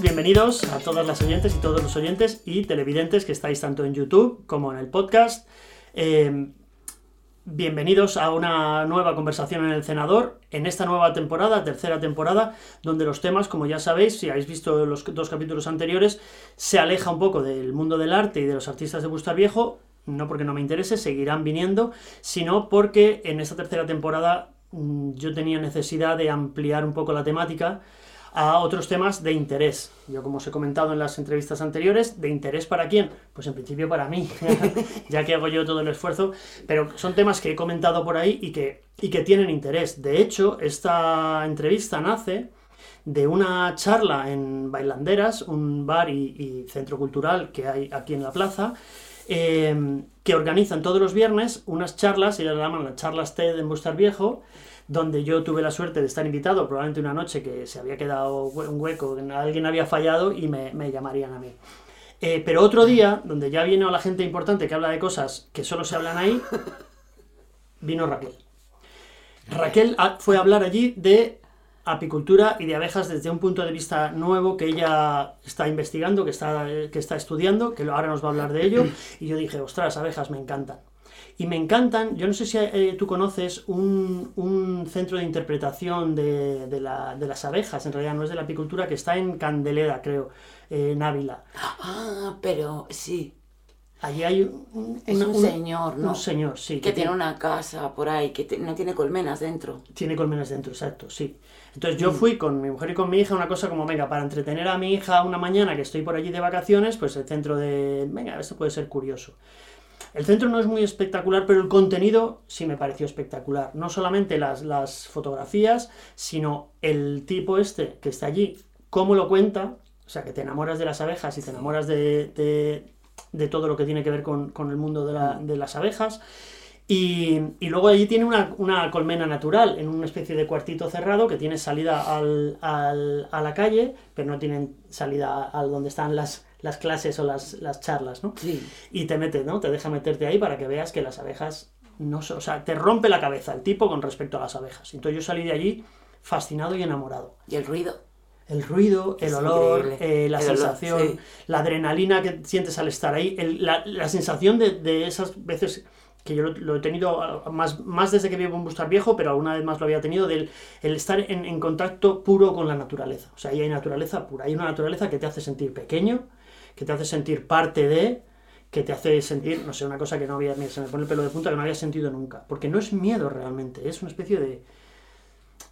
Bienvenidos a todas las oyentes y todos los oyentes y televidentes que estáis tanto en YouTube como en el podcast. Eh, bienvenidos a una nueva conversación en el Cenador, en esta nueva temporada, tercera temporada, donde los temas, como ya sabéis, si habéis visto los dos capítulos anteriores, se aleja un poco del mundo del arte y de los artistas de Bustar Viejo, no porque no me interese, seguirán viniendo, sino porque en esta tercera temporada mm, yo tenía necesidad de ampliar un poco la temática a otros temas de interés. Yo, como os he comentado en las entrevistas anteriores, ¿de interés para quién? Pues en principio para mí, ya que hago yo todo el esfuerzo, pero son temas que he comentado por ahí y que, y que tienen interés. De hecho, esta entrevista nace de una charla en Bailanderas, un bar y, centro cultural que hay aquí en la plaza, eh, que organizan todos los viernes unas charlas, ellas llaman las charlas TED en Bustar Viejo, donde yo tuve la suerte de estar invitado, probablemente una noche que se había quedado un hueco, alguien había fallado y me, llamarían a mí. Eh, pero otro día, donde ya vino la gente importante que habla de cosas que solo se hablan ahí, vino Raquel. Raquel fue a hablar allí de apicultura y de abejas desde un punto de vista nuevo que ella está investigando, que está, que está estudiando, que ahora nos va a hablar de ello. Y yo dije, ostras, abejas me encantan. Y me encantan, yo no sé si eh, tú conoces un, centro de interpretación de, las abejas, en realidad no es de la apicultura, que está en Candelera, creo, en Ávila. Ah, pero sí. Allí hay un, es un, señor, ¿no? Un señor, sí. Que, tiene una casa por ahí, que no tiene colmenas dentro. Tiene colmenas dentro, exacto, sí. Entonces yo mm. fui con mi mujer y con mi hija, una cosa como, venga, para entretener a mi hija una mañana que estoy por allí de vacaciones, pues el centro de, venga, esto puede ser curioso. El centro no es muy espectacular, pero el contenido sí me pareció espectacular. No solamente las, las fotografías, sino el tipo este que está allí, cómo lo cuenta, o sea, que te enamoras de las abejas y te enamoras de, de, todo lo que tiene que ver con, con el mundo de, la, de las abejas. Y, y, luego allí tiene una, una, colmena natural, en una especie de cuartito cerrado que tiene salida al, al, a la calle, pero no tienen salida a donde están las, las clases o las, las charlas, ¿no? Sí. Y te mete, ¿no? Te deja meterte ahí para que veas que las abejas no son, o sea, te rompe la cabeza el tipo con respecto a las abejas. Entonces yo salí de allí fascinado y enamorado. ¿Y el ruido? El ruido, el olor, eh, la sensación, la adrenalina que sientes al estar ahí, la, la, sensación de, de, esas veces que yo lo, he tenido más, más desde que vivo en Bustar Viejo, pero alguna vez más lo había tenido, del el estar en, contacto puro con la naturaleza. O sea, ahí hay naturaleza pura, hay una naturaleza que te hace sentir pequeño, que te hace sentir parte de, que te hace sentir, no sé, una cosa que no había, se me pone el pelo de punta, que no había sentido nunca. Porque no es miedo realmente, es una especie de,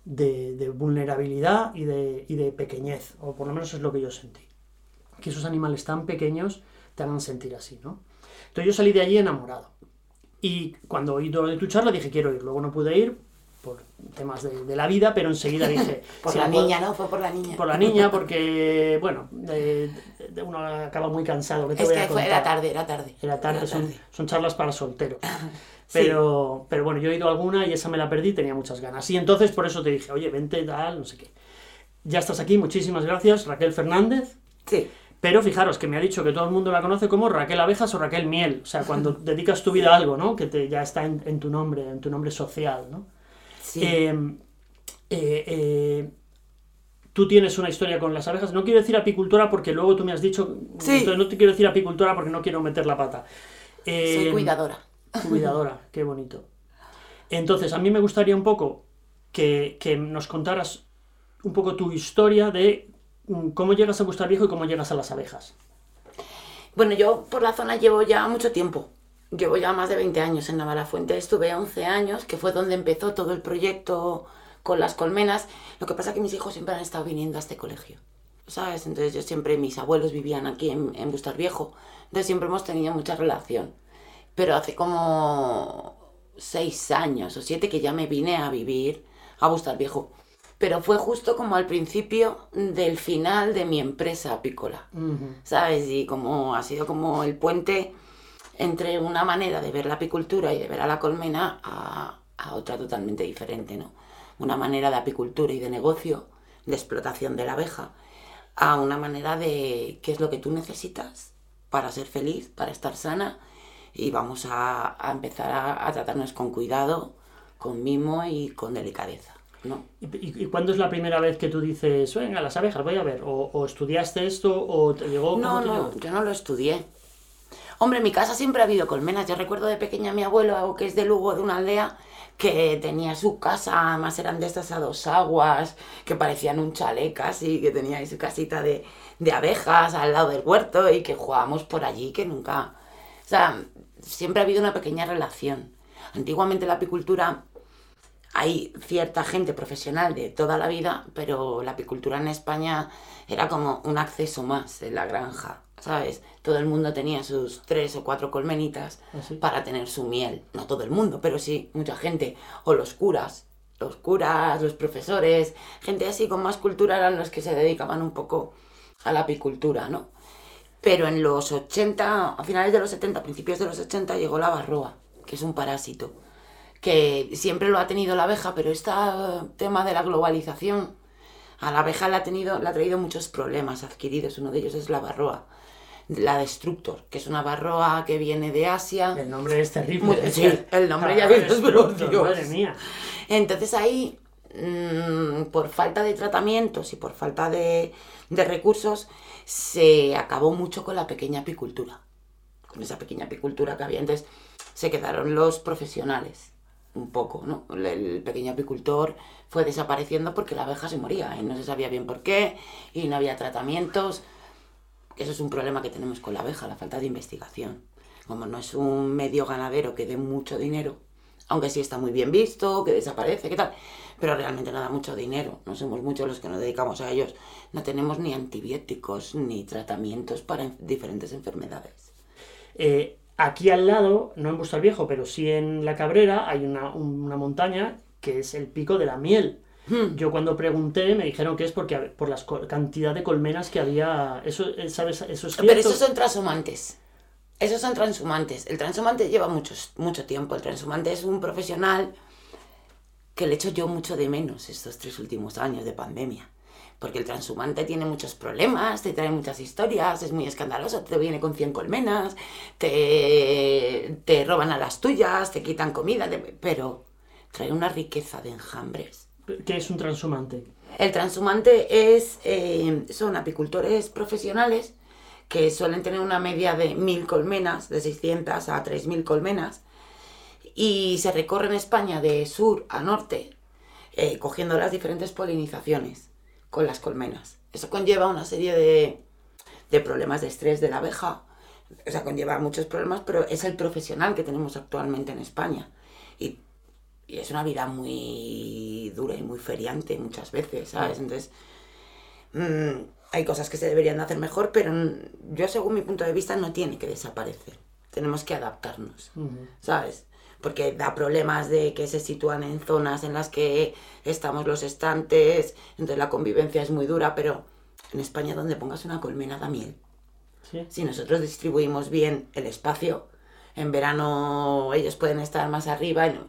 de, vulnerabilidad y de, y de pequeñez, o por lo menos es lo que yo sentí. Que esos animales tan pequeños te hagan sentir así, ¿no? Entonces yo salí de allí enamorado. Y cuando oí todo de tu charla dije, quiero ir. Luego no pude ir por temas de, la vida, pero enseguida dije... por la niña, ¿no? Fue por la niña. Por la niña, porque, bueno, uno acaba muy cansado. es que fue, era tarde, era tarde. Era tarde, Son, charlas para solteros. Pero, pero bueno, yo he ido a alguna y esa me la perdí, tenía muchas ganas. Y entonces por eso te dije, oye, vente, tal, no sé qué. Ya estás aquí, muchísimas gracias, Raquel Fernández. Sí. Pero fijaros que me ha dicho que todo el mundo la conoce como Raquel Abejas o Raquel Miel. O sea, cuando dedicas tu vida a algo, ¿no? Que te, ya está en, en tu nombre, en tu nombre social, ¿no? Em, eh, eh, tú tienes una historia con las abejas. No quiero decir apicultora porque luego tú me has dicho. no te quiero decir apicultora porque no quiero meter la pata. Soy em, cuidadora. Cuidadora, qué bonito. Entonces, a mí me gustaría un poco que, nos contaras un poco tu historia de cómo llegas a Bustar Viejo y cómo llegas a las abejas. Bueno, yo por la zona llevo ya mucho tiempo llevo ya más de 20 años en Navalafuente. Estuve 11 años, que fue donde empezó todo el proyecto con las colmenas. Lo que pasa es que mis hijos siempre han estado viniendo a este colegio. ¿Sabes? Entonces yo siempre, mis abuelos vivían aquí en, en Bustar Viejo. Entonces siempre hemos tenido mucha relación. Pero hace como 6 años o 7 que ya me vine a vivir a Bustar Viejo. Pero fue justo como al principio del final de mi empresa apícola. ¿Sabes? Y como ha sido como el puente entre una manera de ver la apicultura y de ver a la colmena a, otra totalmente diferente, ¿no? Una manera de apicultura y de negocio, de explotación de la abeja, a una manera de qué es lo que tú necesitas para ser feliz, para estar sana y vamos a, empezar a, tratarnos con cuidado, con mimo y con delicadeza. ¿No? ¿Y, y, cuándo es la primera vez que tú dices, venga, las abejas, voy a ver? ¿O, o estudiaste esto o te llegó? No, te no, llegó? yo no lo estudié. Hombre, en mi casa siempre ha habido colmenas. Yo recuerdo de pequeña a mi abuelo, que es de Lugo, de una aldea, que tenía su casa, además eran de estas a dos aguas, que parecían un chalet casi, que tenía ahí su casita de, de abejas al lado del huerto y que jugábamos por allí, que nunca... O sea, siempre ha habido una pequeña relación. Antiguamente la apicultura hay cierta gente profesional de toda la vida, pero la apicultura en España era como un acceso más en la granja, ¿sabes? Todo el mundo tenía sus tres o cuatro colmenitas ¿Ah, sí? para tener su miel. No todo el mundo, pero sí mucha gente. O los curas, los curas, los profesores, gente así con más cultura eran los que se dedicaban un poco a la apicultura, ¿no? Pero en los 80, a finales de los 70, principios de los 80, llegó la barroa, que es un parásito, que siempre lo ha tenido la abeja, pero este tema de la globalización a la abeja le ha, tenido, le ha traído muchos problemas adquiridos. Uno de ellos es la barroa, la destructor, que es una barroa que viene de Asia. El nombre es terrible. Muy- sí, el nombre ya pero Dios. Madre mía. Entonces ahí, mm, por falta de tratamientos y por falta de, de recursos, se acabó mucho con la pequeña apicultura. Con esa pequeña apicultura que había. Entonces se quedaron los profesionales, un poco, ¿no? El, pequeño apicultor fue desapareciendo porque la abeja se moría y no se sabía bien por qué y no había tratamientos. Eso es un problema que tenemos con la abeja, la falta de investigación. Como no es un medio ganadero que dé mucho dinero, aunque sí está muy bien visto, que desaparece, qué tal, pero realmente no da mucho dinero. No somos muchos los que nos dedicamos a ellos. No tenemos ni antibióticos ni tratamientos para en- diferentes enfermedades. Eh, aquí al lado, no en Busto Viejo, pero sí en La Cabrera, hay una, una montaña que es el pico de la miel. Hmm. Yo cuando pregunté me dijeron que es porque por la cantidad de colmenas que había. Eso, eh, ¿sabes? Eso es Pero esos son transhumantes. Esos son transhumantes. El transhumante lleva muchos, mucho tiempo. El transhumante es un profesional que le echo yo mucho de menos estos tres últimos años de pandemia. Porque el transhumante tiene muchos problemas, te trae muchas historias, es muy escandaloso, te viene con 100 colmenas, te, te roban a las tuyas, te quitan comida, te- pero trae una riqueza de enjambres. ¿Qué es un transhumante? El transhumante es, eh, son apicultores profesionales que suelen tener una media de 1000 colmenas, de 600 a 3000 colmenas, y se recorren España de sur a norte, eh, cogiendo las diferentes polinizaciones con las colmenas. Eso conlleva una serie de, de problemas de estrés de la abeja, o sea, conlleva muchos problemas, pero es el profesional que tenemos actualmente en España. Y y es una vida muy dura y muy feriante muchas veces, ¿sabes? Entonces, mm, hay cosas que se deberían de hacer mejor, pero mm, yo, según mi punto de vista, no tiene que desaparecer. Tenemos que adaptarnos. ¿sabes? Porque da problemas de que se sitúan en zonas en las que estamos los estantes, entonces la convivencia es muy dura, pero en España donde pongas una colmena da miel. ¿Sí? Si nosotros distribuimos bien el espacio, en verano ellos pueden estar más arriba, en-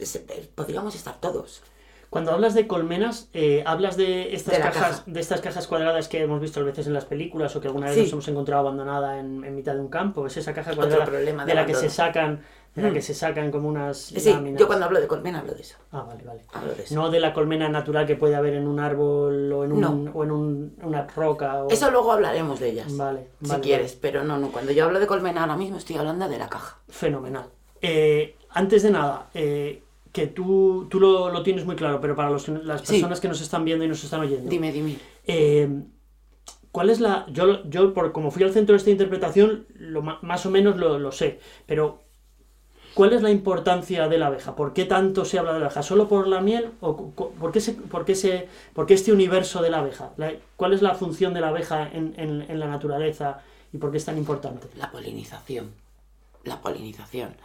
eh, podríamos estar todos. Cuando hablas de colmenas, eh, hablas de estas De cajas, caja. de estas cajas cuadradas que hemos visto a veces en las películas o que alguna vez Sí. nos hemos encontrado abandonada en, en mitad de un campo. Es esa caja cuadrada de de la que se sacan, de la Mm. que se sacan como unas Sí, láminas. yo cuando hablo de colmena hablo de eso. Ah, vale, vale. Hablo de eso. No de la colmena natural que puede haber en un árbol o en, un, No. o en un- una roca. O... Eso luego hablaremos de ellas. Vale, si vale, quieres, pero no, no. Cuando yo hablo de colmena ahora mismo estoy hablando de la caja. Fenomenal. Eh, antes de nada, eh, que tú, tú lo, lo tienes muy claro, pero para los, las Sí. personas que nos están viendo y nos están oyendo, Dime, dime. eh, ¿cuál es la...? Yo, yo por, como fui al centro de esta interpretación, lo, más o menos lo, lo sé, pero ¿cuál es la importancia de la abeja? ¿Por qué tanto se habla de la abeja? ¿Solo por la miel? ¿O por, qué se, por, qué se, por qué este universo de la abeja? ¿Cuál es la función de la abeja en, en- en la naturaleza y por qué es tan importante? La polinización. La polinización.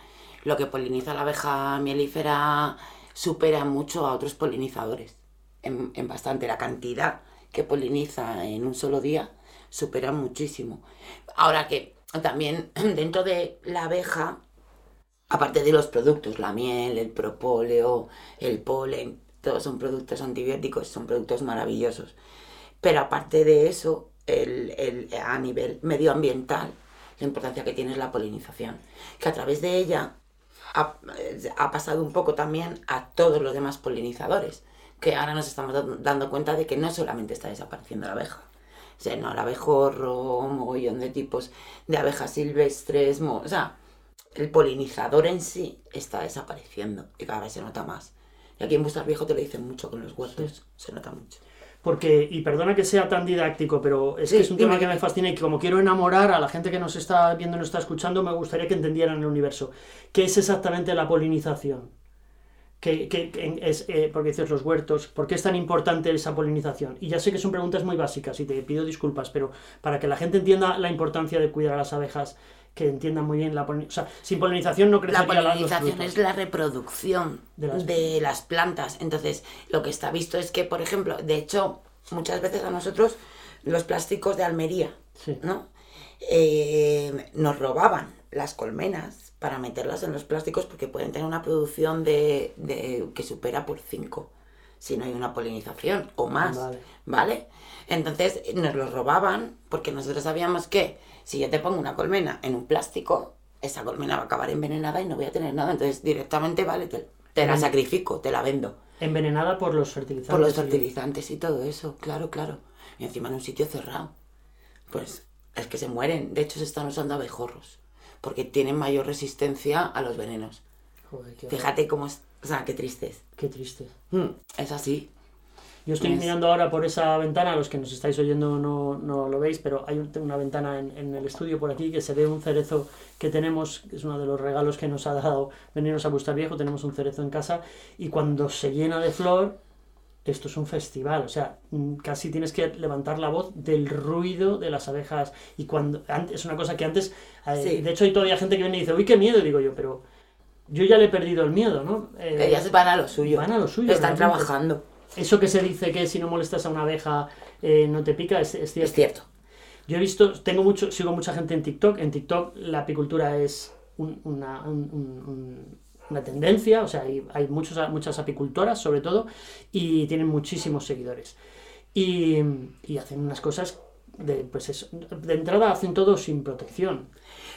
Lo que poliniza la abeja mielífera supera mucho a otros polinizadores. En, en bastante. La cantidad que poliniza en un solo día supera muchísimo. Ahora que también dentro de la abeja, aparte de los productos, la miel, el propóleo, el polen, todos son productos antibióticos, son productos maravillosos. Pero aparte de eso, el, el- a nivel medioambiental, la importancia que tiene es la polinización, que a través de ella ha, pasado un poco también a todos los demás polinizadores, que ahora nos estamos dando- cuenta de que no solamente está desapareciendo la abeja. O sea, no, el abejorro, mogollón de tipos de abejas silvestres, o sea, el polinizador en sí está desapareciendo y cada vez se nota más. Y aquí en Bustar Viejo te lo dicen mucho con los huertos, se nota mucho. Porque, y perdona que sea tan didáctico, pero es Sí, que es un tema que me fascina y que como quiero enamorar a la gente que nos está viendo y nos está escuchando, me gustaría que entendieran el universo. ¿Qué es exactamente la polinización? ¿Qué, qué- qué es, eh, porque dices los huertos, ¿por qué es tan importante esa polinización? Y ya sé que son preguntas muy básicas y te pido disculpas, pero para que la gente entienda la importancia de cuidar a las abejas, que entiendan muy bien la polinización. O sea, sin polinización no La crecerían los polinización es la reproducción De de las- las... plantas. Entonces, lo que está visto es que, por ejemplo, de hecho, muchas veces a nosotros los plásticos de Almería, Sí. ¿no? Eh, nos robaban las colmenas para meterlas en los plásticos porque pueden tener una producción de, de- que supera por 5 si no hay una polinización o más, Vale. ¿vale? Entonces nos los robaban porque nosotros sabíamos que si yo te pongo una colmena en un plástico, esa colmena va a acabar envenenada y no voy a tener nada. Entonces directamente, vale, te, te la sacrifico, te la vendo. Envenenada por los fertilizantes. Por los fertilizantes y todo eso, claro, claro. Y encima en un sitio cerrado. Pues es que se mueren. De hecho, se están usando abejorros. Porque tienen mayor resistencia a los venenos. Joder, qué. Fíjate cómo es. O sea, qué triste es. qué triste. Mm, Es así. Yo estoy mirando ahora por esa ventana, los que nos estáis oyendo no, no lo veis, pero hay un- una ventana en, en el estudio por aquí que se ve un cerezo que tenemos, que es uno de los regalos que nos ha dado venirnos a Bustar Viejo, tenemos un cerezo en casa y cuando se llena de flor, esto es un festival, o sea, mm, casi tienes que levantar la voz del ruido de las abejas y cuando es una cosa que antes, eh, Sí. de hecho hay todavía gente que viene y dice, uy, qué miedo, y digo yo, pero yo ya le he perdido el miedo, ¿no? Eh, Ellas van a lo suyo. van a lo suyo, Están realmente. trabajando. Eso que se dice que si no molestas a una abeja eh, no te pica, es, es cierto. Es cierto. Yo he visto, tengo mucho, sigo mucha gente en TikTok. En TikTok la apicultura es un- una, un- un- un- una tendencia, o sea, hay, hay muchos, muchas apicultoras sobre todo y tienen muchísimos seguidores. Y, y hacen unas cosas de, pues eso, de entrada hacen todo sin protección.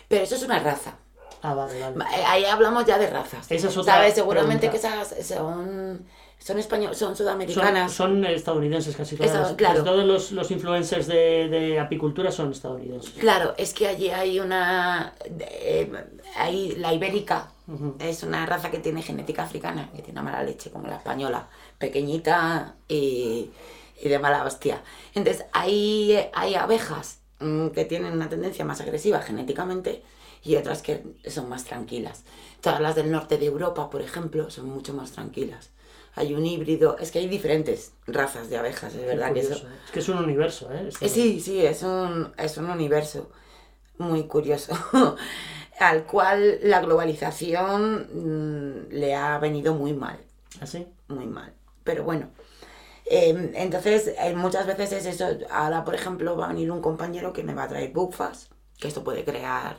Pero eso es una raza. Ah, vale, vale. Eh, Ahí hablamos ya de razas. Esa es otra ¿Sabes? Seguramente pregunta. que esas son, son españoles, son sudamericanas. son estadounidenses casi todas. Claro. todos los, los influencers de, de apicultura son estadounidenses. Claro, es que allí hay una. eh, hay la ibérica. Es una raza que tiene genética africana, que tiene mala leche, como la española. Pequeñita y, y de mala hostia. Entonces, hay, hay abejas mm, que tienen una tendencia más agresiva genéticamente y otras que son más tranquilas. Todas las del norte de Europa, por ejemplo, son mucho más tranquilas. Hay un híbrido, es que hay diferentes razas de abejas, es verdad que eso. ¿eh? Es que es un universo, ¿eh? Eh, Sí, sí, es un, es un universo muy curioso, al cual la globalización mm, le ha venido muy mal, ¿Así? muy mal. Pero bueno, eh, entonces eh, muchas veces es eso. Ahora, por ejemplo, va a venir un compañero que me va a traer bufas, que esto puede crear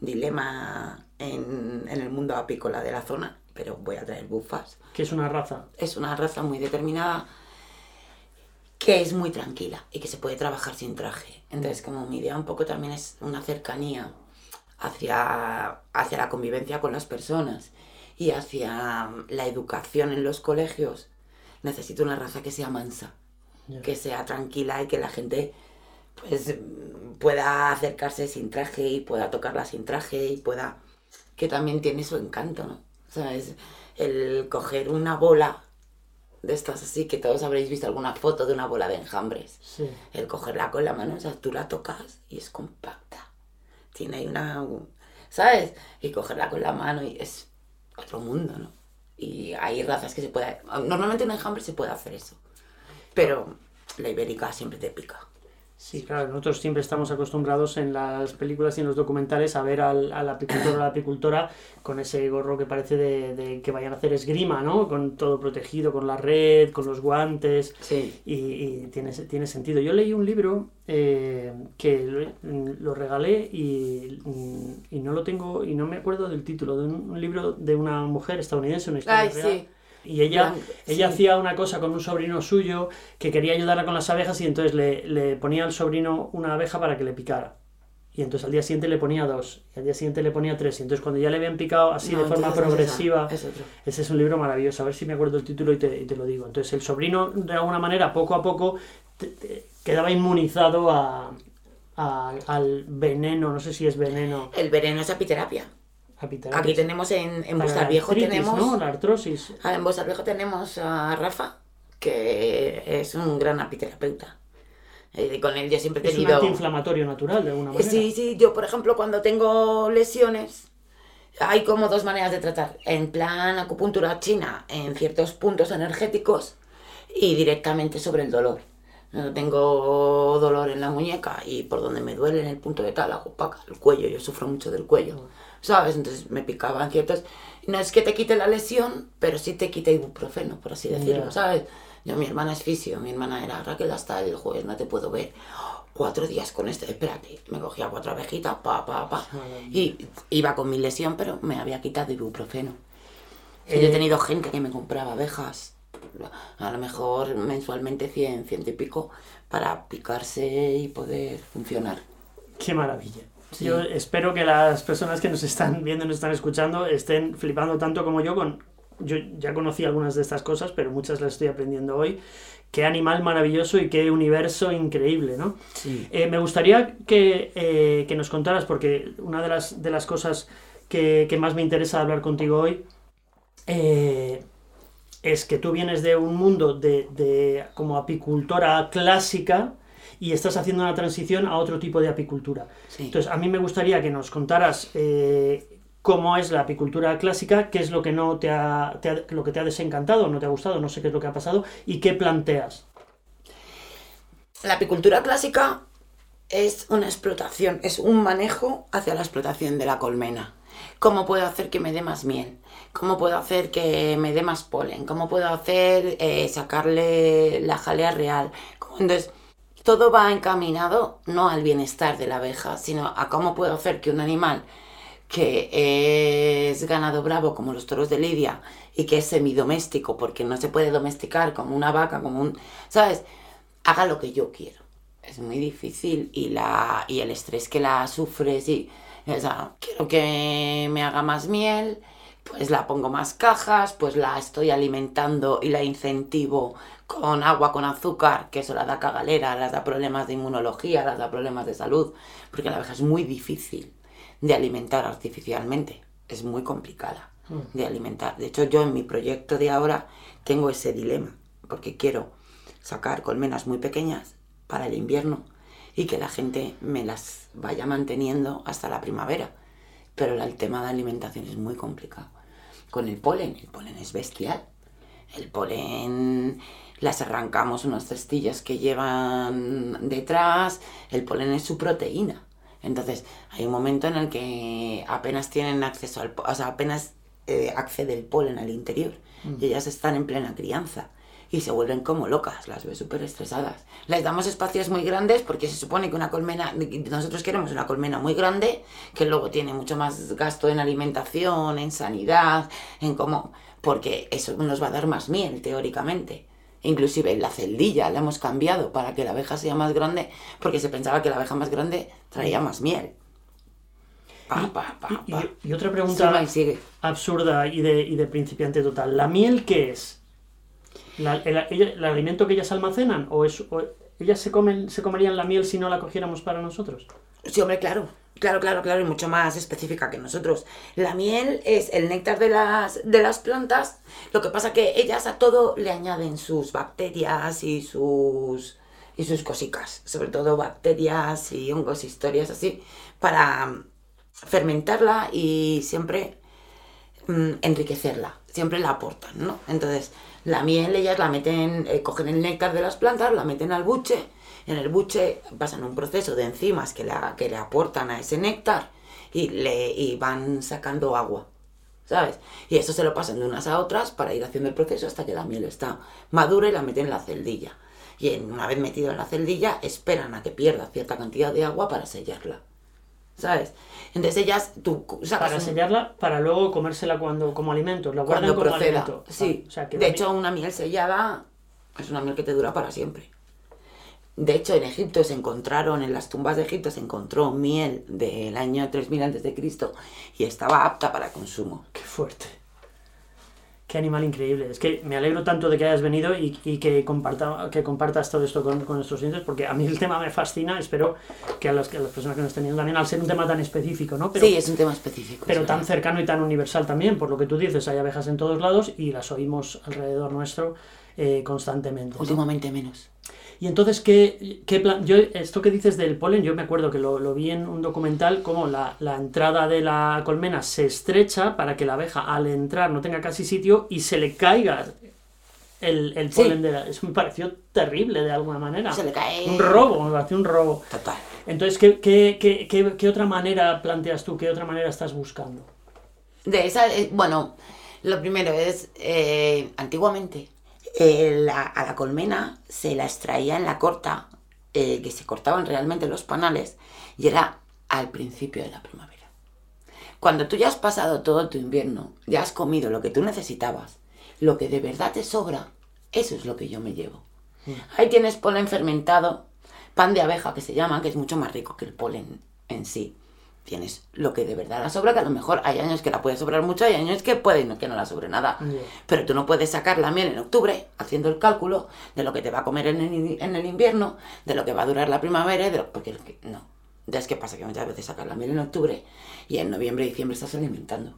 dilema en, en el mundo apícola de la zona, pero voy a traer bufas Que es una raza. es una raza muy determinada que es muy tranquila y que se puede trabajar sin traje. Entonces, como mi idea un poco también es una cercanía hacia, hacia la convivencia con las personas y hacia la educación en los colegios, necesito una raza que sea mansa, que sea tranquila y que la gente pues pueda acercarse sin traje y pueda tocarla sin traje y pueda que también tiene su encanto, ¿no? ¿Sabes? El coger una bola de estas así, que todos habréis visto alguna foto de una bola de enjambres. Sí. El cogerla con la mano, o sea, tú la tocas y es compacta. Tiene ahí una... ¿Sabes? Y cogerla con la mano y es otro mundo, ¿no? Y hay razas que se puede... Normalmente un enjambre se puede hacer eso. Pero la ibérica siempre te pica. Sí, claro, nosotros siempre estamos acostumbrados en las películas y en los documentales a ver al, al apicultor o la apicultora con ese gorro que parece de, de que vayan a hacer esgrima, ¿no? Con todo protegido, con la red, con los guantes. Sí. Y, y tiene, tiene sentido. Yo leí un libro eh, que lo, lo regalé y, y no lo tengo, y no me acuerdo del título, de un, un libro de una mujer estadounidense, una historia Ay, real. sí. Y ella, ella hacía una cosa con un sobrino suyo que quería ayudarla con las abejas y entonces le, le ponía al sobrino una abeja para que le picara. y entonces al día siguiente le ponía dos, y al día siguiente le ponía tres, y entonces cuando ya le habían picado así de forma progresiva, ese es un libro maravilloso, a ver si me acuerdo el título y te, lo digo. Entonces el sobrino, de alguna manera, poco a poco, quedaba inmunizado a, al veneno, no sé si es veneno. El veneno es apiterapia. Aquí tenemos en, en Viejo tenemos. ¿no? La artrosis. Ah, en Viejo tenemos a Rafa, que es un gran apiterapeuta. Eh, con él yo siempre he tenido... Es un antiinflamatorio natural, de alguna manera. Sí, sí. Yo, por ejemplo, cuando tengo lesiones, hay como dos maneras de tratar. En plan acupuntura china, en ciertos puntos energéticos, y directamente sobre el dolor. Tengo dolor en la muñeca y por donde me duele en el punto de tal, hago paca, el cuello, yo sufro mucho del cuello, ¿sabes? Entonces me picaban ciertos... No es que te quite la lesión, pero sí te quita ibuprofeno, por así decirlo, ¿sabes? Yo, mi hermana es fisio, mi hermana era Raquel hasta el jueves, no te puedo ver. Cuatro días con este, espérate, me cogía cuatro abejitas, pa, pa, pa. Y iba con mi lesión, pero me había quitado ibuprofeno. Yo he eh, tenido gente que me compraba abejas, a lo mejor mensualmente 100, ciento y pico, para picarse y poder funcionar. Qué maravilla. Yo espero que las personas que nos están viendo y nos están escuchando estén flipando tanto como yo con, yo ya conocí algunas de estas cosas, pero muchas las estoy aprendiendo hoy. Qué animal maravilloso y qué universo increíble, ¿no? Eh, me gustaría eh, que, nos contaras, porque una de las, de las cosas que, más me interesa hablar contigo hoy eh, es que tú vienes de un mundo de, como apicultora clásica y estás haciendo una transición a otro tipo de apicultura. Entonces, a mí me gustaría que nos contaras cómo es la apicultura clásica, qué es lo que no te ha, lo que te ha desencantado, no te ha gustado, no sé qué es lo que ha pasado y qué planteas. La apicultura clásica es una explotación, es un manejo hacia la explotación de la colmena. ¿Cómo puedo hacer que me dé más miel? ¿Cómo puedo hacer que me dé más polen? ¿Cómo puedo hacer eh, sacarle la jalea real? Entonces, todo va encaminado no al bienestar de la abeja, sino a cómo puedo hacer que un animal que es ganado bravo como los toros de Lidia y que es semidoméstico porque no se puede domesticar como una vaca, como un... ¿Sabes? Haga lo que yo quiero. Es muy difícil y, la, y el estrés que la sufres y... O sea, quiero que me haga más miel, pues la pongo más cajas, pues la estoy alimentando y la incentivo con agua con azúcar, que eso la da cagalera, las da problemas de inmunología, las da problemas de salud, porque la abeja es muy difícil de alimentar artificialmente. Es muy complicada mm. de alimentar. De hecho, yo en mi proyecto de ahora tengo ese dilema, porque quiero sacar colmenas muy pequeñas para el invierno y que la gente me las vaya manteniendo hasta la primavera. Pero el tema de alimentación es muy complicado. Con el polen, el polen es bestial. El polen las arrancamos unas cestillas que llevan detrás, el polen es su proteína. Entonces, hay un momento en el que apenas tienen acceso al, o sea, apenas eh, accede el polen al interior mm. y ellas están en plena crianza y se vuelven como locas, las ve súper estresadas. Les damos espacios muy grandes porque se supone que una colmena, nosotros queremos una colmena muy grande que luego tiene mucho más gasto en alimentación, en sanidad, en cómo, porque eso nos va a dar más miel teóricamente. Inclusive la celdilla la hemos cambiado para que la abeja sea más grande porque se pensaba que la abeja más grande traía más miel. y, otra pregunta absurda y de, y de, principiante total. ¿La miel qué es? El, alimento que ellas almacenan? ¿O, es, ellas se, comen, se comerían la miel si no la cogiéramos para nosotros? Sí, hombre, claro. Claro, claro, claro, y mucho más específica que nosotros. La miel es el néctar de las, de las plantas, lo que pasa que ellas a todo le añaden sus bacterias y sus, y sus cositas, sobre todo bacterias y hongos, historias así, para fermentarla y siempre mm, enriquecerla, siempre la aportan, ¿no? Entonces, la miel ellas la meten, eh, cogen el néctar de las plantas, la meten al buche, en el buche pasan un proceso de enzimas que, que le aportan a ese néctar y, le, van sacando agua, ¿sabes? Y eso se lo pasan de unas a otras para ir haciendo el proceso hasta que la miel está madura y la meten en la celdilla. Y una vez metido en la celdilla, esperan a que pierda cierta cantidad de agua para sellarla. ¿Sabes? Entonces ellas, tú Para sellarla, para luego comérsela cuando, como alimento, la guardan como alimento. Sí. de hecho, una miel sellada es una miel que te dura para siempre De hecho, en Egipto se encontraron, en las tumbas de Egipto se encontró miel del año 3000 a.C. y estaba apta para consumo. Qué fuerte. Qué animal increíble. Es que me alegro tanto de que hayas venido y, y que, comparta, que compartas todo esto con, con nuestros clientes, porque a mí el tema me fascina. Espero que a, las, que a las personas que nos estén viendo también, al ser un tema tan específico, ¿no? sí, es un tema específico. Pero tan verdad. cercano y tan universal también, por lo que tú dices, hay abejas en todos lados y las oímos alrededor nuestro eh, constantemente. ¿no? Últimamente menos. Y entonces, ¿qué, qué plan? Yo, esto que dices del polen, yo me acuerdo que lo, lo vi en un documental, como la, la entrada de la colmena se estrecha para que la abeja al entrar no tenga casi sitio y se le caiga el, el Sí. polen de la... Eso me pareció terrible de alguna manera. Se le cae. Un robo, me pareció un robo. Total. Entonces, ¿qué, qué, qué, qué, qué otra manera planteas tú? ¿Qué otra manera estás buscando? De esa, eh, bueno, lo primero es, eh, antiguamente, eh, la- a la colmena se la extraía en la corta, eh, que se cortaban realmente los panales, y era al principio de la primavera. Cuando tú ya has pasado todo tu invierno, ya has comido lo que tú necesitabas, lo que de verdad te sobra, eso es lo que yo me llevo. Ahí tienes polen fermentado, pan de abeja que se llama, que es mucho más rico que el polen en sí. Tienes lo que de verdad la sobra, que a lo mejor hay años que la puede sobrar mucho, hay años que puede no- que no la sobre nada. Pero tú no puedes sacar la miel en octubre haciendo el cálculo de lo que te va a comer en el, en el invierno, de lo que va a durar la primavera, de lo- porque no. Entonces, ¿qué pasa? Que muchas veces sacas la miel en octubre y en noviembre y diciembre estás alimentando.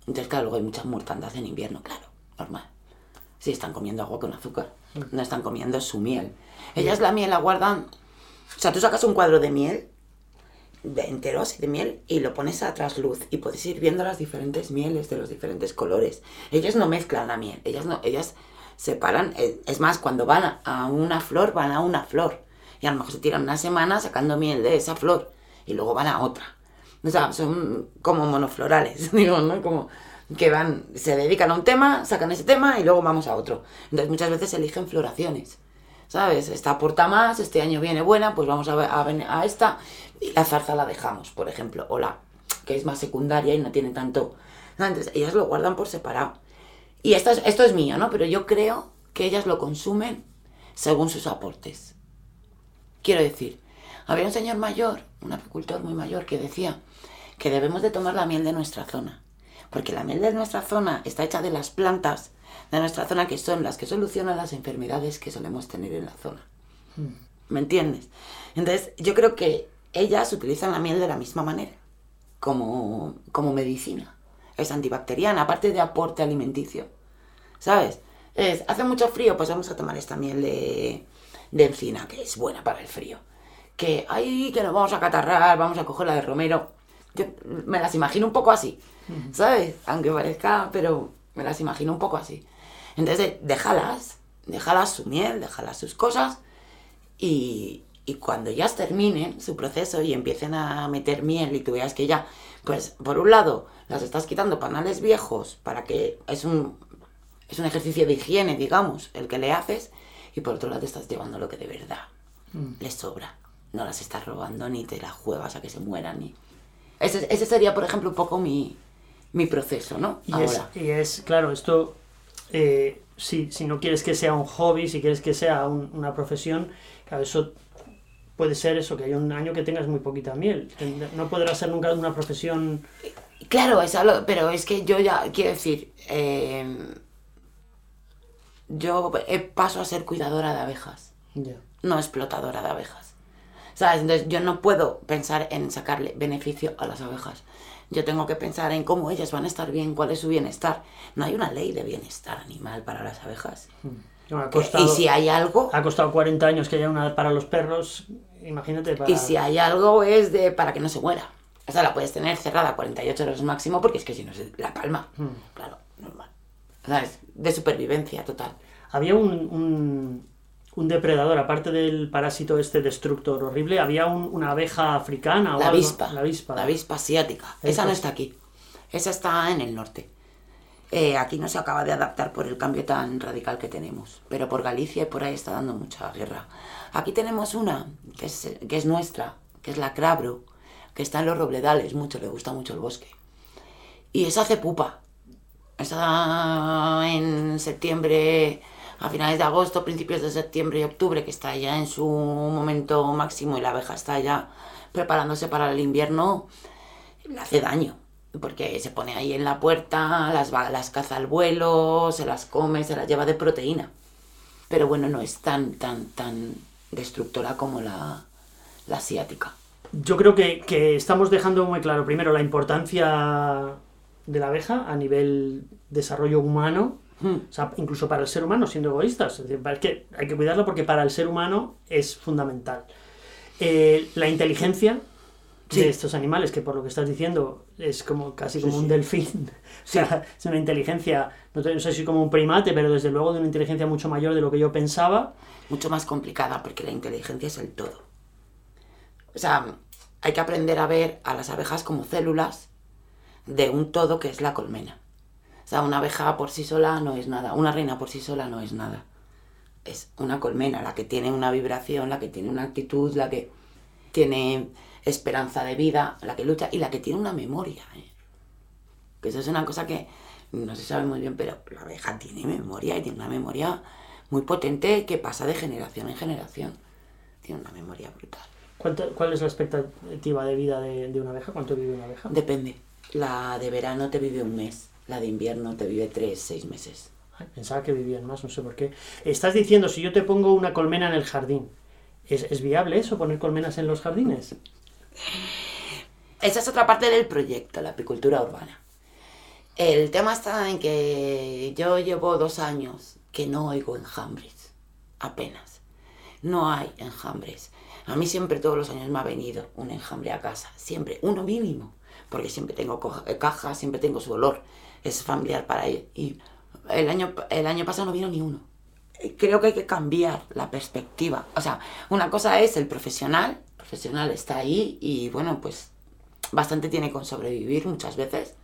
Entonces, claro, luego hay muchas mortandad en invierno, claro, normal. Sí, están comiendo agua con azúcar, no están comiendo su miel. Ellas la miel la guardan, o sea, tú sacas un cuadro de miel, de entero así de miel, y lo pones a trasluz y puedes ir viendo las diferentes mieles de los diferentes colores. Ellas no mezclan la miel, ellas no, ellas separan, eh, es más, cuando van a- a una flor, van a una flor. Y a lo mejor se tiran una semana sacando miel de esa flor y luego van a otra. O sea, son como monoflorales, digo, ¿no? Como que van, se dedican a un tema, sacan ese tema y luego vamos a otro. Entonces muchas veces eligen floraciones, ¿sabes? Esta aporta más, este año viene buena, pues vamos a, a, a esta y la zarza la dejamos, por ejemplo, o la que es más secundaria y no tiene tanto... Entonces ellas lo guardan por separado. Y esto es, esto es mío, ¿no? Pero yo creo que ellas lo consumen según sus aportes. Quiero decir, había un señor mayor, un apicultor muy mayor, que decía que debemos de tomar la miel de nuestra zona. Porque la miel de nuestra zona está hecha de las plantas de nuestra zona que son las que solucionan las enfermedades que solemos tener en la zona. ¿Me entiendes? Entonces, yo creo que ellas utilizan la miel de la misma manera, como, como medicina. Es antibacteriana, aparte de aporte alimenticio. ¿Sabes? Es, hace mucho frío, pues vamos a tomar esta miel de, de encina, que es buena para el frío. Que, ay, que nos vamos a catarrar, vamos a coger la de romero. Yo me las imagino un poco así, ¿sabes? Aunque parezca, pero me las imagino un poco así. Entonces, déjalas, déjalas su miel, déjalas sus cosas y, y cuando ya terminen su proceso y empiecen a meter miel y tú veas que ya, pues por un lado las estás quitando panales viejos para que es un, es un ejercicio de higiene, digamos, el que le haces y por otro lado te estás llevando lo que de verdad les sobra. No las estás robando ni te las juegas a que se mueran. Ni... Ese, ese sería, por ejemplo, un poco mi, mi proceso, ¿no? Y es, Ahora. y es, claro, esto, eh, si, si no quieres que sea un hobby, si quieres que sea un- una profesión, claro, eso puede ser eso, que hay un año que tengas muy poquita miel. No podrá ser nunca una profesión... Claro, es algo- pero es que yo ya, quiero decir, eh, yo paso a ser cuidadora de abejas, no explotadora de abejas. ¿Sabes? Entonces yo no puedo pensar en sacarle beneficio a las abejas. Yo tengo que pensar en cómo ellas van a estar bien, cuál es su bienestar. No hay una ley de bienestar animal para las abejas. Costado, y si hay algo, ha costado 40 años que haya una para los perros, imagínate para... y si hay algo es de para que no se muera. O sea, la puedes tener cerrada 48 horas máximo porque es que si no se la palma. Claro, normal. ¿Sabes? De supervivencia total. Había un, un, un depredador, aparte del parásito este destructor horrible, había un- una abeja africana o La algo. avispa. La avispa. La avispa asiática. Esa no está. está aquí. Esa está en el norte. Eh, aquí no se acaba de adaptar por el cambio tan radical que tenemos. Pero por Galicia y por ahí está dando mucha guerra. Aquí tenemos una que es, que es nuestra, que es la crabro, que está en los robledales mucho, le gusta mucho el bosque. Y esa hace pupa. Esa en septiembre, a finales de agosto, principios de septiembre y octubre, que está ya en su momento máximo y la abeja está ya preparándose para el invierno, le hace daño. Porque se pone ahí en la puerta, las, las caza al vuelo, se las come, se las lleva de proteína. Pero bueno, no es tan, tan, tan destructora como la, la asiática. Yo creo que, que estamos dejando muy claro, primero, la importancia de la abeja a nivel desarrollo humano. O sea, incluso para el ser humano, siendo egoístas. Es decir, es que hay que cuidarla porque para el ser humano es fundamental. Eh, la inteligencia Sí. de estos animales, que por lo que estás diciendo es como casi como Sí, un sí. delfín. O sea, es una inteligencia, no, no sé si como un primate, pero desde luego de una inteligencia mucho mayor de lo que yo pensaba. mucho más complicada porque la inteligencia es el todo. O sea, hay que aprender a ver a las abejas como células de un todo que es la colmena. O sea, una abeja por sí sola no es nada, una reina por sí sola no es nada. Es una colmena la que tiene una vibración, la que tiene una actitud, la que tiene esperanza de vida, la que lucha y la que tiene una memoria. ¿eh? Que eso es una cosa que no se sabe muy bien, pero la abeja tiene memoria y tiene una memoria muy potente que pasa de generación en generación. Tiene una memoria brutal. ¿Cuánto- ¿Cuál es la expectativa de vida de, de una abeja? ¿Cuánto vive una abeja? Depende. La de verano te vive un mes, la de invierno te vive tres, seis meses. Ay, pensaba que vivían más, no sé por qué. Estás diciendo, si yo te pongo una colmena en el jardín, ¿es, es viable eso, poner colmenas en los jardines? Esa es otra parte del proyecto, la apicultura urbana. El tema está en que yo llevo dos años que no oigo enjambres, apenas. No hay enjambres. A mí siempre todos los años me ha venido un enjambre a casa, siempre, uno mínimo, porque siempre tengo caja, siempre tengo su olor, es familiar para él. Y el año, el año pasado no vino ni uno. Eh, Creo que hay que cambiar la perspectiva. O sea, una cosa es el profesional, el profesional está ahí y bueno, pues bastante tiene con sobrevivir muchas veces,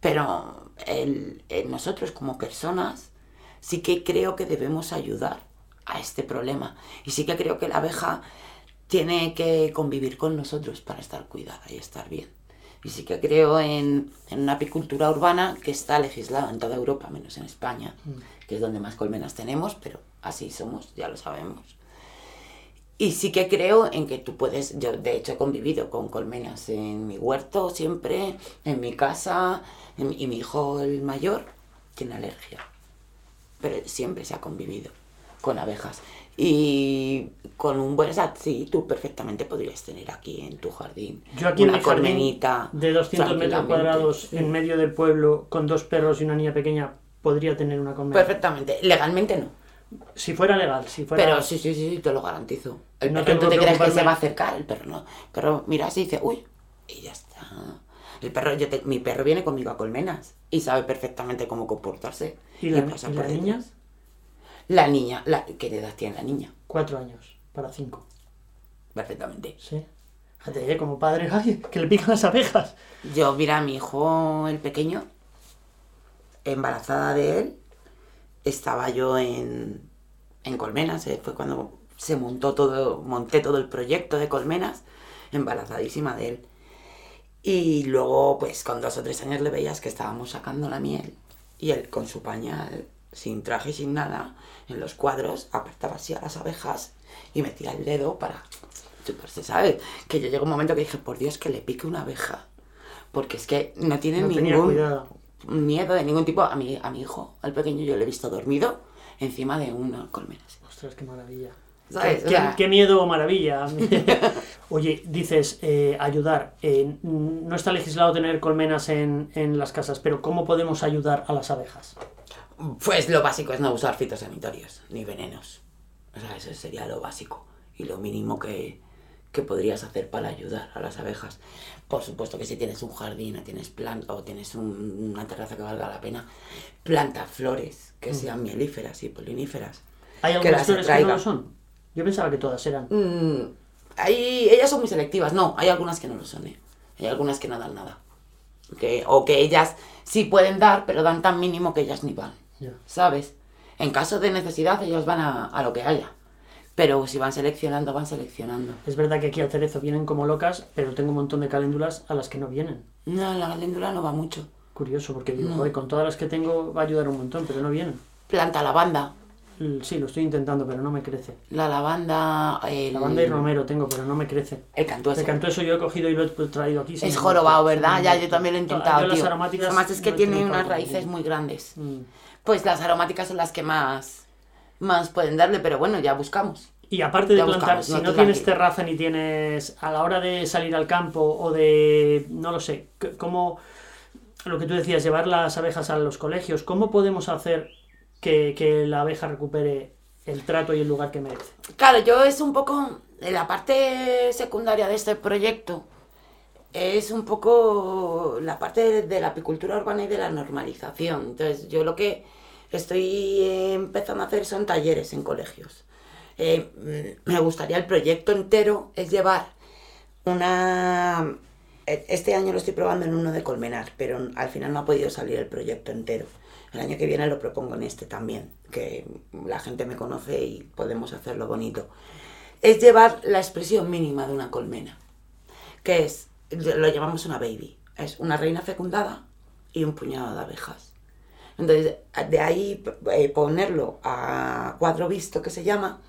pero nosotros como personas sí que creo que debemos ayudar a este problema y sí que creo que la abeja tiene que convivir con nosotros para estar cuidada y estar bien. Y sí que creo en, en una apicultura urbana que está legislada en toda Europa, menos en España, que es donde más colmenas tenemos, pero así somos, ya lo sabemos. Y sí que creo en que tú puedes, yo de hecho he convivido con colmenas en mi huerto siempre, en mi casa, en y mi hijo el mayor tiene alergia. Pero siempre se ha convivido con abejas. Y con un buen, sea, sí, tú perfectamente podrías tener aquí en tu jardín Yo aquí en una mi colmenita de 200 metros cuadrados en medio del pueblo con dos perros y una niña pequeña podría tener una colmena. Perfectamente, legalmente no. Si fuera legal, si fuera... Pero sí, sí, sí, te lo garantizo. El No perro, ¿tú te crees que se va a acercar? El perro no. El perro mira así y dice, uy, y ya está. El perro, yo te- mi perro viene conmigo a colmenas y sabe perfectamente cómo comportarse. ¿Y la, pasa y por la detrás. La niña, la, ¿qué edad tiene la niña? Cuatro años, para cinco. Perfectamente. Sí. Fíjate, eh, como padre, ay, que le pican las abejas. Yo, mira, a mi hijo, el pequeño, embarazada de él, estaba yo en, en Colmenas, eh, fue cuando se montó todo, monté todo el proyecto de Colmenas, embarazadísima de él. Y luego, pues con dos o tres años le veías que estábamos sacando la miel y él con su pañal, sin traje y sin nada, en los cuadros, apartaba así a las abejas y metía el dedo para chuparse, ¿sabes? Que yo llegó un momento que dije, por Dios, que le pique una abeja. Porque es que no tiene No ningún miedo de ningún tipo. A mi, a mi hijo, al pequeño, yo lo he visto dormido encima de una colmena. así. Ostras, qué maravilla. ¿Sabes? Qué, sea- qué miedo o maravilla. Oye, dices eh, ayudar. Eh, no está legislado tener colmenas en, en las casas, pero ¿cómo podemos ayudar a las abejas? Pues lo básico es no usar fitosanitarios ni venenos. O sea, eso sería lo básico y lo mínimo que, que podrías hacer para ayudar a las abejas. Por supuesto que si tienes un jardín o tienes planta o tienes un- una terraza que valga la pena, planta flores que sean mielíferas y poliníferas. ¿Hay Que algunas las flores que no lo son? Yo pensaba que todas eran. Mm, hay- ellas son muy selectivas, no, hay algunas que no lo son, ¿eh? hay algunas que no dan nada. Que, o que ellas sí pueden dar, pero dan tan mínimo que ellas ni van. ¿Sabes? En caso de necesidad ellos van a, a lo que haya. Pero si van seleccionando, van seleccionando. Es verdad que aquí al cerezo vienen como locas, pero tengo un montón de caléndulas a las que no vienen. No, la caléndula no va mucho. Curioso, porque digo, joder, con todas las que tengo va a ayudar un montón, pero no vienen. Planta lavanda. Sí, lo estoy intentando, pero no me crece. La lavanda, el... Lavanda y romero tengo, pero no me crece. El cantueso. El cantueso yo he cogido y lo he traído aquí. Es jorobado, ¿verdad? Ya, yo también lo he Yo intentado, las aromáticas Además es que no tiene unas raíces muy grandes. Mm. Pues las aromáticas son las que más, más pueden darle, pero bueno, ya buscamos. Y aparte de Ya plantar, buscamos, si no tienes tranquilo. terraza ni tienes, a la hora de salir al campo o de, no lo sé, cómo, lo que tú decías, llevar las abejas a los colegios, ¿cómo podemos hacer que, que la abeja recupere el trato y el lugar que merece? Claro, yo es un poco, la parte secundaria de este proyecto, es un poco la parte de, la apicultura urbana y de la normalización. Entonces, yo lo que estoy eh, empezando a hacer son talleres en colegios. Eh, mm, me gustaría el proyecto entero es llevar una... e- Este año lo estoy probando en uno de Colmenar, pero al final no ha podido salir el proyecto entero. El año que viene lo propongo en este también, que la gente me conoce y podemos hacerlo bonito. Es llevar la expresión mínima de una colmena, que es, lo llamamos una baby, es una reina fecundada y un puñado de abejas. Entonces, de ahí eh, ponerlo a cuadro visto, que se llama,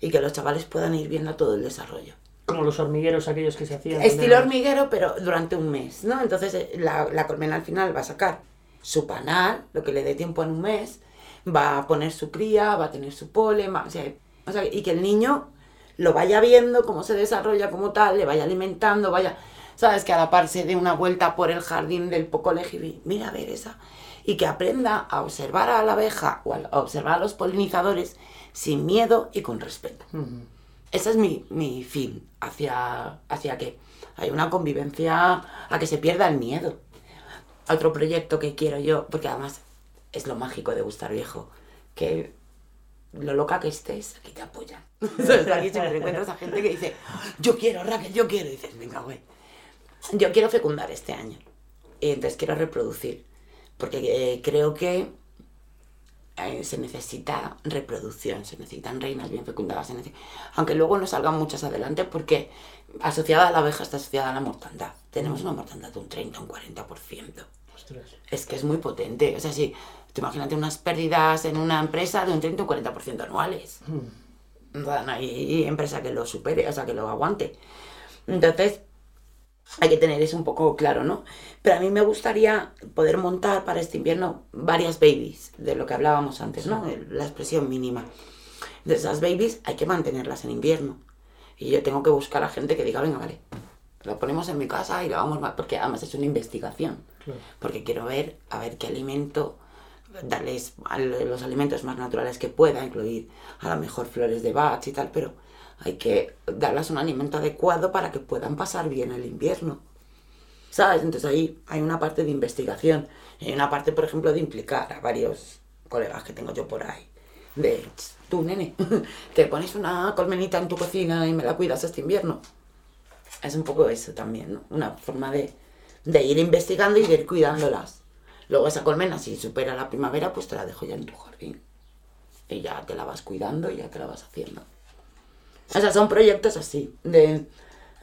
y que los chavales puedan ir viendo todo el desarrollo. Como los hormigueros aquellos que se hacían. Estilo hormiguero, pero durante un mes, ¿no? Entonces eh, la, la colmena al final va a sacar su panal, lo que le dé tiempo en un mes, va a poner su cría, va a tener su polen, va- o sea, o sea, y que el niño lo vaya viendo, cómo se desarrolla como tal, le vaya alimentando, vaya, ¿sabes? Que a la par se dé una vuelta por el jardín del colegio y mira a ver esa. Y que aprenda a observar a la abeja o a observar a los polinizadores sin miedo y con respeto. Ujú. Ese es mi, mi fin, hacia, hacia que hay una convivencia, a que se pierda el miedo. Otro proyecto que quiero yo, porque además es lo mágico de gustar viejo, que lo loca que estés, aquí te apoyan. ¿Sabes? Aquí siempre encuentras a gente que dice, yo quiero, Raquel, yo quiero. Y dices, venga, güey. Yo quiero fecundar este año. Y entonces quiero reproducir. Porque eh, creo que eh, se necesita reproducción, se necesitan reinas bien fecundadas, se aunque luego no salgan muchas adelante porque asociada a la abeja está asociada a la mortandad. Tenemos una mortandad de un 30, un 40%. Ostras. Es que es muy potente. O sea, si, tú imagínate unas pérdidas en una empresa de un 30 o un 40% anuales. Mm. No hay empresa que lo supere, o sea, que lo aguante. Entonces, hay que tener eso un poco claro, ¿no? Pero a mí me gustaría poder montar para este invierno varias babies, de lo que hablábamos antes, ¿no? La expresión mínima. De esas babies hay que mantenerlas en invierno. Y yo tengo que buscar a gente que diga, venga, vale, lo ponemos en mi casa y lo vamos, ma-", porque además es una investigación. Claro. Porque quiero ver, a ver qué alimento, darles los alimentos más naturales que pueda, incluir a lo mejor flores de bach y tal, pero hay que darles un alimento adecuado para que puedan pasar bien el invierno. ¿Sabes? Entonces ahí hay una parte de investigación. Hay una parte, por ejemplo, de implicar a varios colegas que tengo yo por ahí. De, "Ch, tú, nene, te pones una colmenita en tu cocina y me la cuidas este invierno. Es un poco eso también, ¿no? Una forma de, de ir investigando y de ir cuidándolas. Luego esa colmena, si supera la primavera, pues te la dejo ya en tu jardín. Y ya te la vas cuidando y ya te la vas haciendo. O sea, son proyectos así, de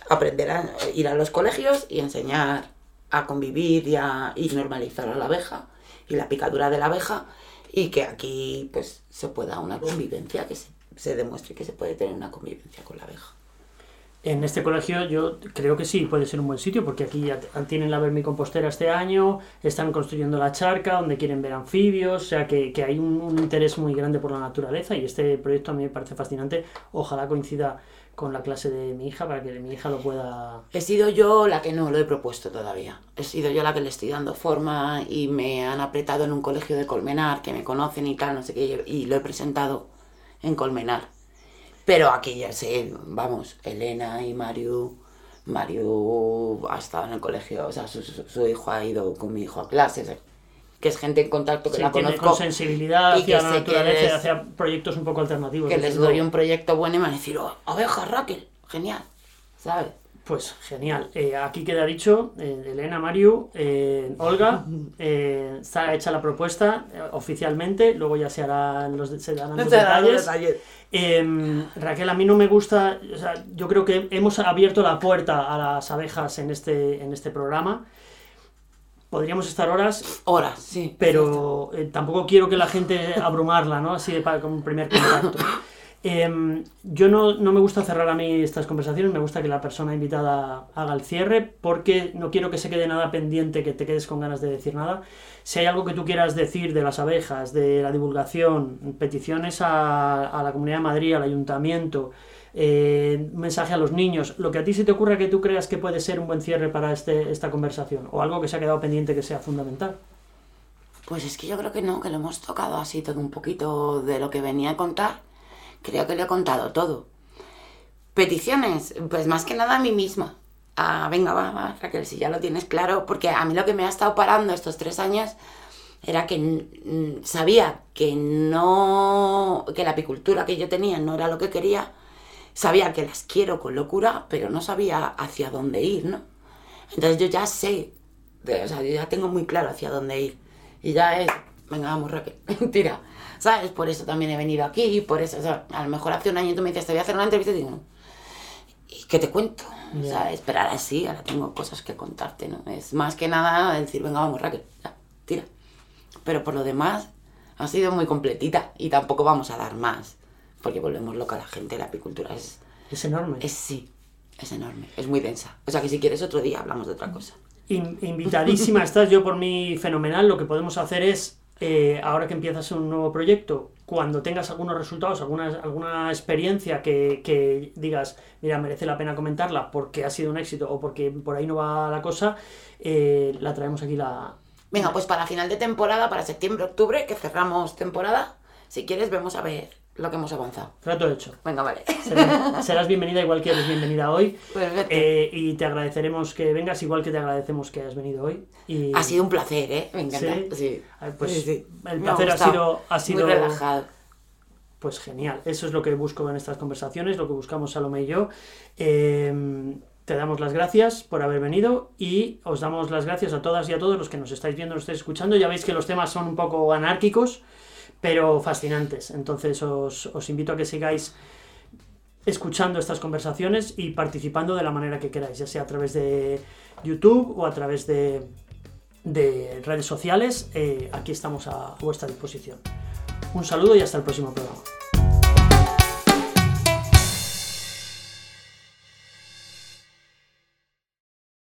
aprender a ir a los colegios y enseñar a convivir y, a, y normalizar a la abeja y la picadura de la abeja y que aquí pues se pueda una convivencia, que se, se demuestre que se puede tener una convivencia con la abeja. En este colegio yo creo que sí, puede ser un buen sitio, porque aquí ya tienen la vermicompostera este año, están construyendo la charca, donde quieren ver anfibios, o sea que, que hay un, un interés muy grande por la naturaleza y este proyecto a mí me parece fascinante. Ojalá coincida con la clase de mi hija para que mi hija lo pueda... He sido yo la que no lo he propuesto todavía. He sido yo la que le estoy dando forma y me han apretado en un colegio de Colmenar, que me conocen y tal, no sé qué, y lo he presentado en Colmenar. Pero aquí ya sé, vamos, Elena y Mario, Mario ha estado en el colegio, o sea, su, su- su hijo ha ido con mi hijo a clases, que es gente en contacto que Sí, la conozco. con sensibilidad y que hacia la naturaleza y les- hacia proyectos un poco alternativos. que les doy un proyecto bueno y me van a decir, oh, abeja Raquel, genial, ¿sabes? Pues genial. Eh, aquí queda dicho, eh, Elena, Mariu, eh, Olga, está hecha la propuesta oficialmente, luego ya se harán los, se darán los detalles. Em, Raquel, a mí no me gusta, o sea, yo creo que hemos abierto la puerta a las abejas en este, en este programa. podríamos estar horas, Horas, sí. pero tampoco quiero que la gente abrumarla, ¿no? Así de para, como un primer contacto. Em, yo no, no me gusta cerrar a mí estas conversaciones, me gusta que la persona invitada haga el cierre, porque no quiero que se quede nada pendiente, que te quedes con ganas de decir nada. Si hay algo que tú quieras decir de las abejas, de la divulgación, peticiones a, la Comunidad de Madrid, al Ayuntamiento, eh, mensaje a los niños, lo que a ti se te ocurra que tú creas que puede ser un buen cierre para este, esta conversación, o algo que se ha quedado pendiente que sea fundamental. Pues es que yo creo que no, que lo hemos tocado así todo un poquito de lo que venía a contar. Creo que le he contado todo. Peticiones, pues más que nada a mí misma. Ah, venga, va, va, Raquel, si ya lo tienes claro, porque a mí lo que me ha estado parando estos tres años era que sabía que no, que la apicultura que yo tenía no era lo que quería, sabía que las quiero con locura, pero no sabía hacia dónde ir, ¿no? Entonces yo ya sé, o sea, yo ya tengo muy claro hacia dónde ir. Y ya es, venga, vamos, Raquel, tira. ¿Sabes? Por eso también he venido aquí, y por eso, o sea, a lo mejor hace un año tú me dices, te voy a hacer una entrevista y digo, ¿y qué te cuento? O sea, esperar así, ahora tengo cosas que contarte, ¿no? Es más que nada decir, venga, vamos, Raquel, ya, tira. Pero por lo demás, ha sido muy completita y tampoco vamos a dar más, porque volvemos loca a la gente, la apicultura es, Es enorme. es sí, es enorme, es muy densa. O sea que si quieres otro día hablamos de otra cosa. In- invitadísima estás, yo por mí fenomenal. Lo que podemos hacer es, eh, ahora que empiezas un nuevo proyecto, cuando tengas algunos resultados, alguna, alguna experiencia que, que digas, mira, merece la pena comentarla porque ha sido un éxito o porque por ahí no va la cosa, eh, la traemos aquí la... Venga, pues para final de temporada, para septiembre, octubre, que cerramos temporada, si quieres vemos a ver lo que hemos avanzado. Trato hecho. Venga, vale. Serás, serás bienvenida igual que eres bienvenida hoy. Perfecto. Eh, y te agradeceremos que vengas igual que te agradecemos que has venido hoy. Y, Ha sido un placer, ¿eh? Me encanta. Sí. Sí. Ah, pues, Sí, sí. el placer ha sido- ha sido- Muy relajado. Pues genial, eso es lo que busco en estas conversaciones, lo que buscamos Salomé y yo. Eh, te damos las gracias por haber venido y os damos las gracias a todas y a todos los que nos estáis viendo, nos estáis escuchando. Ya veis que los temas son un poco anárquicos, pero fascinantes. Entonces os, os invito a que sigáis escuchando estas conversaciones y participando de la manera que queráis, ya sea a través de YouTube o a través de, de redes sociales. Eh, aquí estamos a vuestra disposición. Un saludo y hasta el próximo programa.